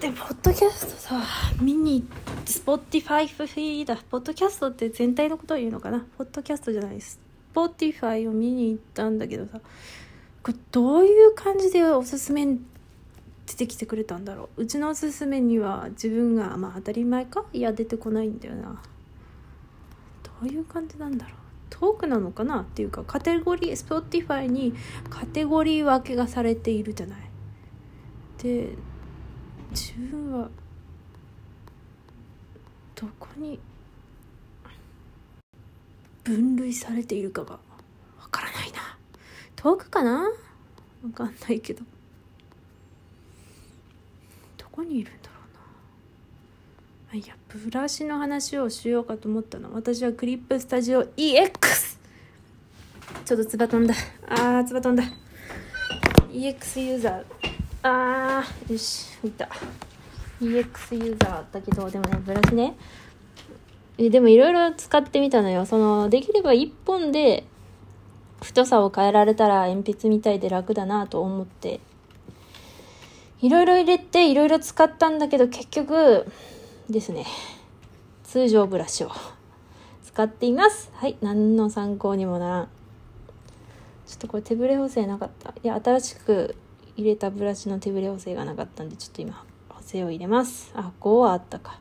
でポッドキャストさ見に Spotifyフィーだ。ポッドキャストって全体のことを言うのかな？ポッドキャストじゃないです。 Spotifyを見に行ったんだけどさこれどういう感じでおすすめ出てきてくれたんだろう？うちのおすすめには自分がまあ当たり前か？いや出てこないんだよな。どういう感じなんだろう？トークなのかな？っていうかカテゴリー Spotifyにカテゴリー分けがされているじゃない。で自分はどこに分類されているかがわからないな。遠くかな？わかんないけど。どこにいるんだろうな。あいやブラシの話をしようかと思ったの。私はクリップスタジオ EX ちょっとつば飛んだ。あーつば飛んだ。EX ユーザー。あーよしいた。EX ユーザーだけどでもねブラシね。えでもいろいろ使ってみたのよ。そのできれば1本で太さを変えられたら鉛筆みたいで楽だなと思って。いろいろ入れていろいろ使ったんだけど結局ですね。通常ブラシを使っています。はい何の参考にもならん。ちょっとこれ手ブレ補正なかった。いや新しく入れたブラシの手ブレ補正がなかったんでちょっと今補正を入れます。あ5はあったか。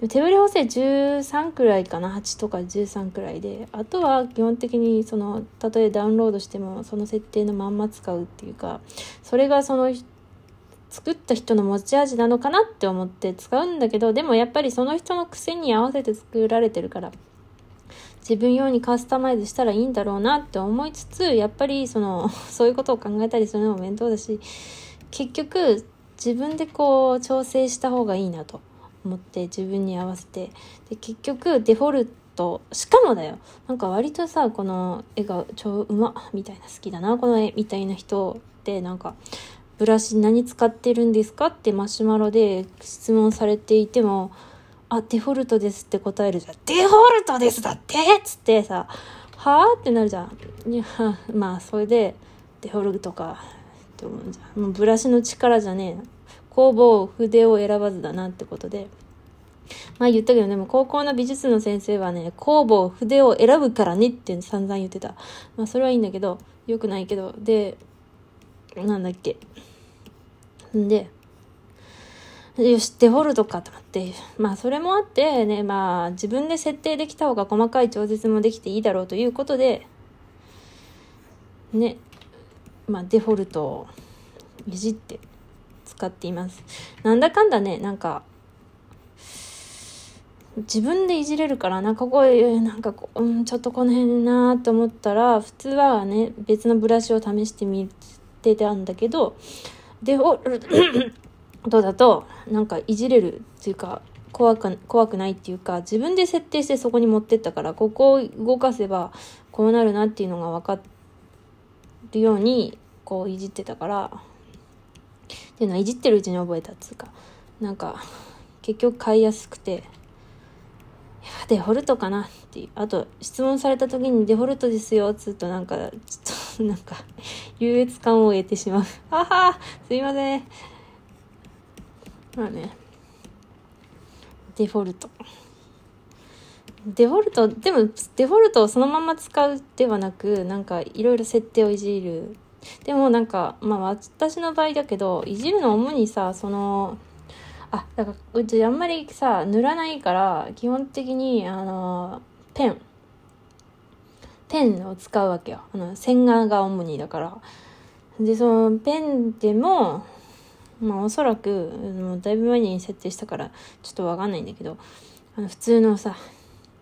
で手ブレ補正13くらいかな？8とか13くらいで。あとは基本的にそのたとえダウンロードしてもその設定のまんま使うっていうかそれがその作った人の持ち味なのかなって思って使うんだけどでもやっぱりその人の癖に合わせて作られてるから自分用にカスタマイズしたらいいんだろうなって思いつつやっぱりその そういうことを考えたりするのも面倒だし結局自分でこう調整した方がいいなと思って自分に合わせて。で結局デフォルトしかもだよ。なんか割とさこの絵が超うまみたいな好きだなこの絵みたいな人ってなんかブラシ何使ってるんですかってマシュマロで質問されていてもあ、デフォルトですって答えるじゃん。デフォルトですだってつってさ、はぁってなるじゃん。いや、まあ、それで、デフォルトか、って思うじゃん。もうブラシの力じゃねえな。工房、筆を選ばずだなってことで。まあ言ったけどでも高校の美術の先生はね、工房、筆を選ぶからねって散々言ってた。まあそれはいいんだけど、良くないけど。で、なんだっけ。んで、よし、デフォルトかと思って。まあ、それもあってね、まあ、自分で設定できた方が細かい調節もできていいだろうということで、ね、まあ、デフォルトをいじって使っています。なんだかんだね、なんか、自分でいじれるからなんか、ここ、なんかこう、うん、ちょっとこの辺なと思ったら、普通はね、別のブラシを試してみてたんだけど、デフォルトだと、なんかいじれるっていうか、怖く、怖くないっていうか、自分で設定してそこに持ってったから、ここを動かせば、こうなるなっていうのが分かるように、こういじってたから、っていうのはいじってるうちに覚えたっつうか、なんか、結局買いやすくて、デフォルトかなっていう。あと、質問された時にデフォルトですよ、つうとなんか、ちょっと、なんか、優越感を得てしまう。ははすいません。まあね。デフォルト。デフォルト、でも、デフォルトをそのまま使うではなく、なんか、いろいろ設定をいじる。でもなんか、まあ私の場合だけど、いじるの主にさ、その、あ、だから、うちあんまりさ、塗らないから、基本的に、あの、ペン。ペンを使うわけよ。あの、線画が主にだから。で、その、ペンでも、まあおそらく、もうだいぶ前に設定したから、ちょっとわかんないんだけど、あの、普通のさ、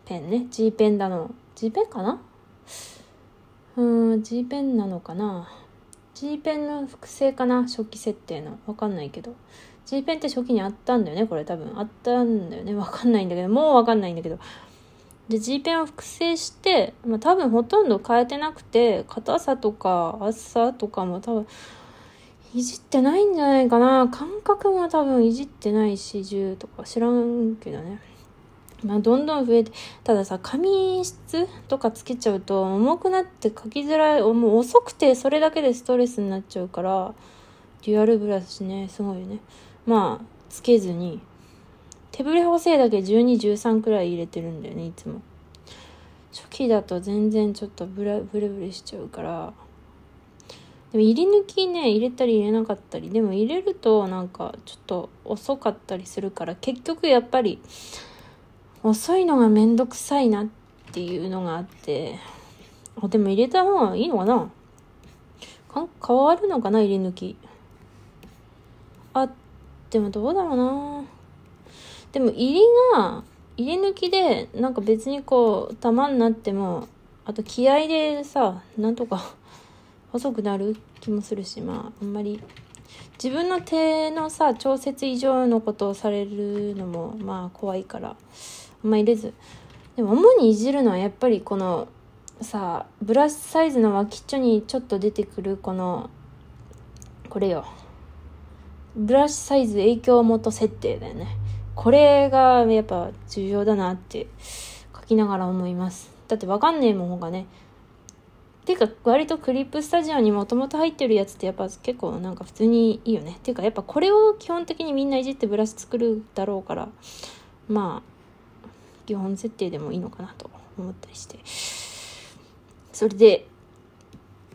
ペンね、G ペンだの、G ペンかな？うーん、G ペンなのかな？G ペンの複製かな？初期設定の。わかんないけど。G ペンって初期にあったんだよね？これ多分。あったんだよね？わかんないんだけど、もうわかんないんだけど。で、G ペンを複製して、まあ多分ほとんど変えてなくて、硬さとか厚さとかも多分、いじってないんじゃないかな。感覚も多分いじってないし、10とか知らんけどね。まあ、どんどん増えて、たださ、紙質とかつけちゃうと重くなって書きづらい、もう遅くてそれだけでストレスになっちゃうから、デュアルブラシねすごいよね。まあつけずに。手ブレ補正だけ1213くらい入れてるんだよねいつも。初期だと全然ちょっとブラブレブレしちゃうから。でも入り抜きね入れたり入れなかったりでも入れるとなんかちょっと遅かったりするから結局やっぱり遅いのがめんどくさいなっていうのがあって。あでも入れた方がいいのかなか変わるのかな入れ抜き。あでもどうだろうな。でも入りが入れ抜きでなんか別にこう玉になってもあと気合でさなんとか細くなる気もするしまああんまり自分の手のさ調節以上のことをされるのもまあ怖いからあんま入れず。でも主にいじるのはやっぱりこのさブラシサイズの脇っちょにちょっと出てくるこのこれよ。ブラシサイズ影響元設定だよね。これがやっぱ重要だなって書きながら思います。だってわかんねえもんがね。ていうか割とクリップスタジオにもともと入ってるやつってやっぱ結構なんか普通にいいよね。っていうかやっぱこれを基本的にみんないじってブラシ作るだろうからまあ基本設定でもいいのかなと思ったりして。それで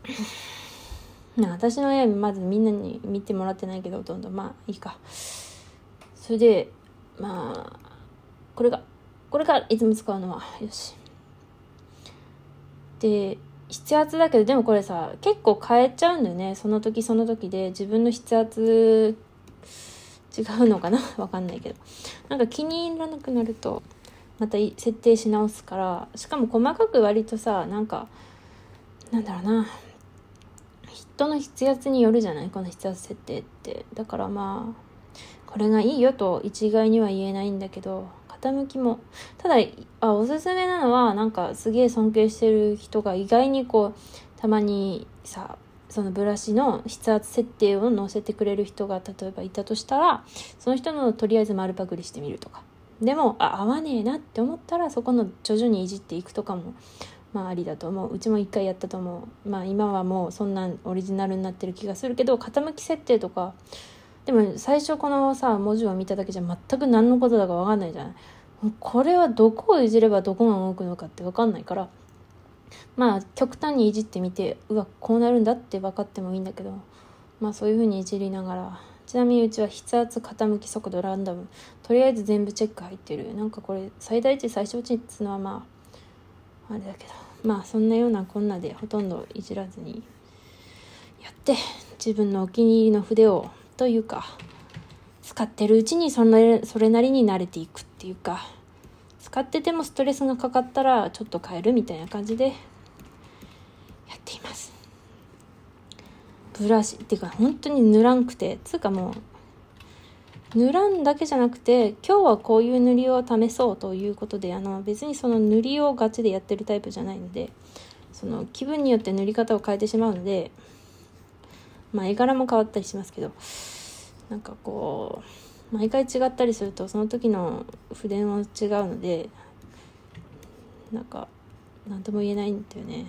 な私の絵まずみんなに見てもらってないけどほとんど。まあいいか。それでまあこれがこれがいつも使うのはよし。で筆圧だけどでもこれさ結構変えちゃうんだよね。その時その時で自分の筆圧違うのかな？わかんないけど。なんか気に入らなくなるとまた設定し直すからしかも細かく割とさなんかなんだろうな。人の筆圧によるじゃない？この筆圧設定って。だからまあこれがいいよと一概には言えないんだけど傾きも。ただあおすすめなのはなんかすげえ尊敬してる人が意外にこうたまにさそのブラシの筆圧設定を載せてくれる人が例えばいたとしたらその人のとりあえず丸パクリしてみるとか。でもあ合わねえなって思ったらそこの徐々にいじっていくとかもまあありだと思う。うちも一回やったと思う。まあ今はもうそんなオリジナルになってる気がするけど傾き設定とかでも最初このさ文字を見ただけじゃ全く何のことだか分かんないじゃない。これはどこをいじればどこが動くのかって分かんないから。まあ極端にいじってみてうわこうなるんだって分かってもいいんだけど。まあそういう風にいじりながら。ちなみにうちは筆圧傾き速度ランダムとりあえず全部チェック入ってる。なんかこれ最大値最小値っつうのはまああれだけど。まあそんなようなこんなでほとんどいじらずにやって自分のお気に入りの筆をというか使ってるうちにそれそれなりに慣れていくっていうか使っててもストレスがかかったらちょっと変えるみたいな感じでやっています。ブラシっていうか本当に塗らんくてつうかもう塗らんだけじゃなくて今日はこういう塗りを試そうということであの別にその塗りをガチでやってるタイプじゃないのでその気分によって塗り方を変えてしまうのでまあ絵柄も変わったりしますけどなんかこう毎回違ったりするとその時の筆も違うのでなんか何とも言えないんだよね。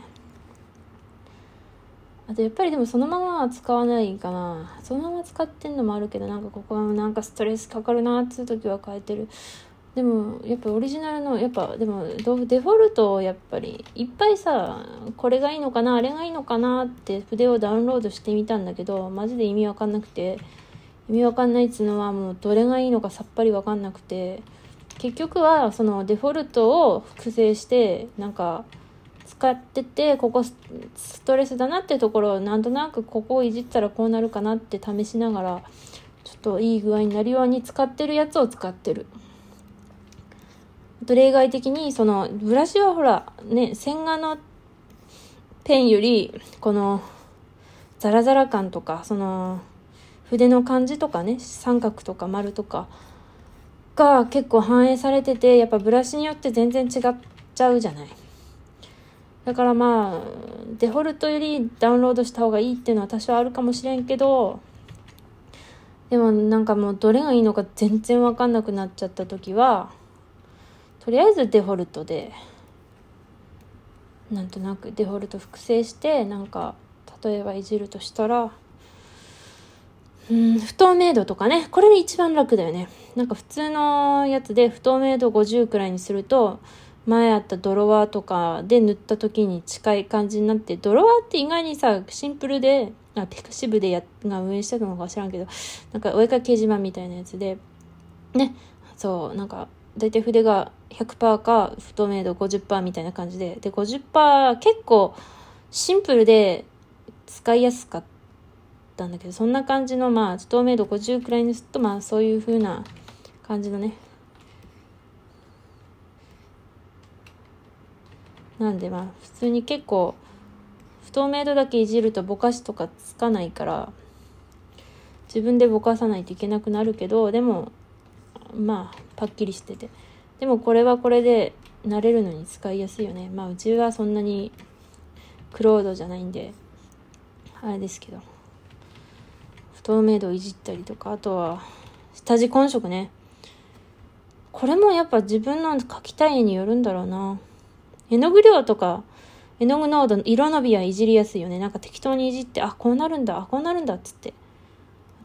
あとやっぱりでもそのまま使わないかな。そのまま使ってんのもあるけどなんかここはなんかストレスかかるなっつう時は変えてる。でもやっぱオリジナルのやっぱでもデフォルトをやっぱりいっぱいさこれがいいのかなあれがいいのかなって筆をダウンロードしてみたんだけどマジで意味わかんなくて意味わかんないっつうのはもうどれがいいのかさっぱりわかんなくて結局はそのデフォルトを複製してなんか使っててここストレスだなってところをなんとなくここをいじったらこうなるかなって試しながらちょっといい具合になるように使ってるやつを使ってる。と例外的にそのブラシはほらね線画のペンよりこのザラザラ感とかその筆の感じとかね三角とか丸とかが結構反映されててやっぱブラシによって全然違っちゃうじゃない。だからまあデフォルトよりダウンロードした方がいいっていうのは多少あるかもしれんけどでもなんかもうどれがいいのか全然わかんなくなっちゃった時はとりあえずデフォルトでなんとなくデフォルト複製してなんか例えばいじるとしたらうん不透明度とかね。これで一番楽だよね。なんか普通のやつで不透明度50くらいにすると前あったドロワーとかで塗った時に近い感じになってドロワーって意外にさシンプルであピクシブでやが運営してたのか知らんけどなんかお絵かき掲示板みたいなやつでね。そうなんか大体筆が100%か不透明度50%みたいな感じで。で50%結構シンプルで使いやすかったんだけどそんな感じのまあ透明度50くらいにするとまあそういう風な感じのね。なんでまあ普通に結構不透明度だけいじるとぼかしとかつかないから自分でぼかさないといけなくなるけどでもまあパッキリしてて。でもこれはこれで慣れるのに使いやすいよね。まあうちはそんなにクロードじゃないんであれですけど。不透明度をいじったりとかあとは下地混色ね。これもやっぱ自分の描きたい絵によるんだろうな。絵の具量とか絵の具濃度色伸びはいじりやすいよね。なんか適当にいじってあこうなるんだあこうなるんだっつって。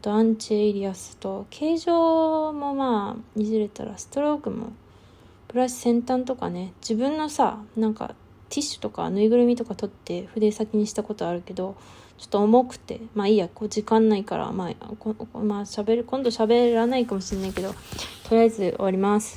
とアンチエイリアスと形状もまあいじれたらストロークもブラシ先端とかね。自分のさなんかティッシュとかぬいぐるみとか取って筆先にしたことあるけどちょっと重くてまあいいやこう時間ないからまあこまあしゃべる今度喋らないかもしれないけどとりあえず終わります。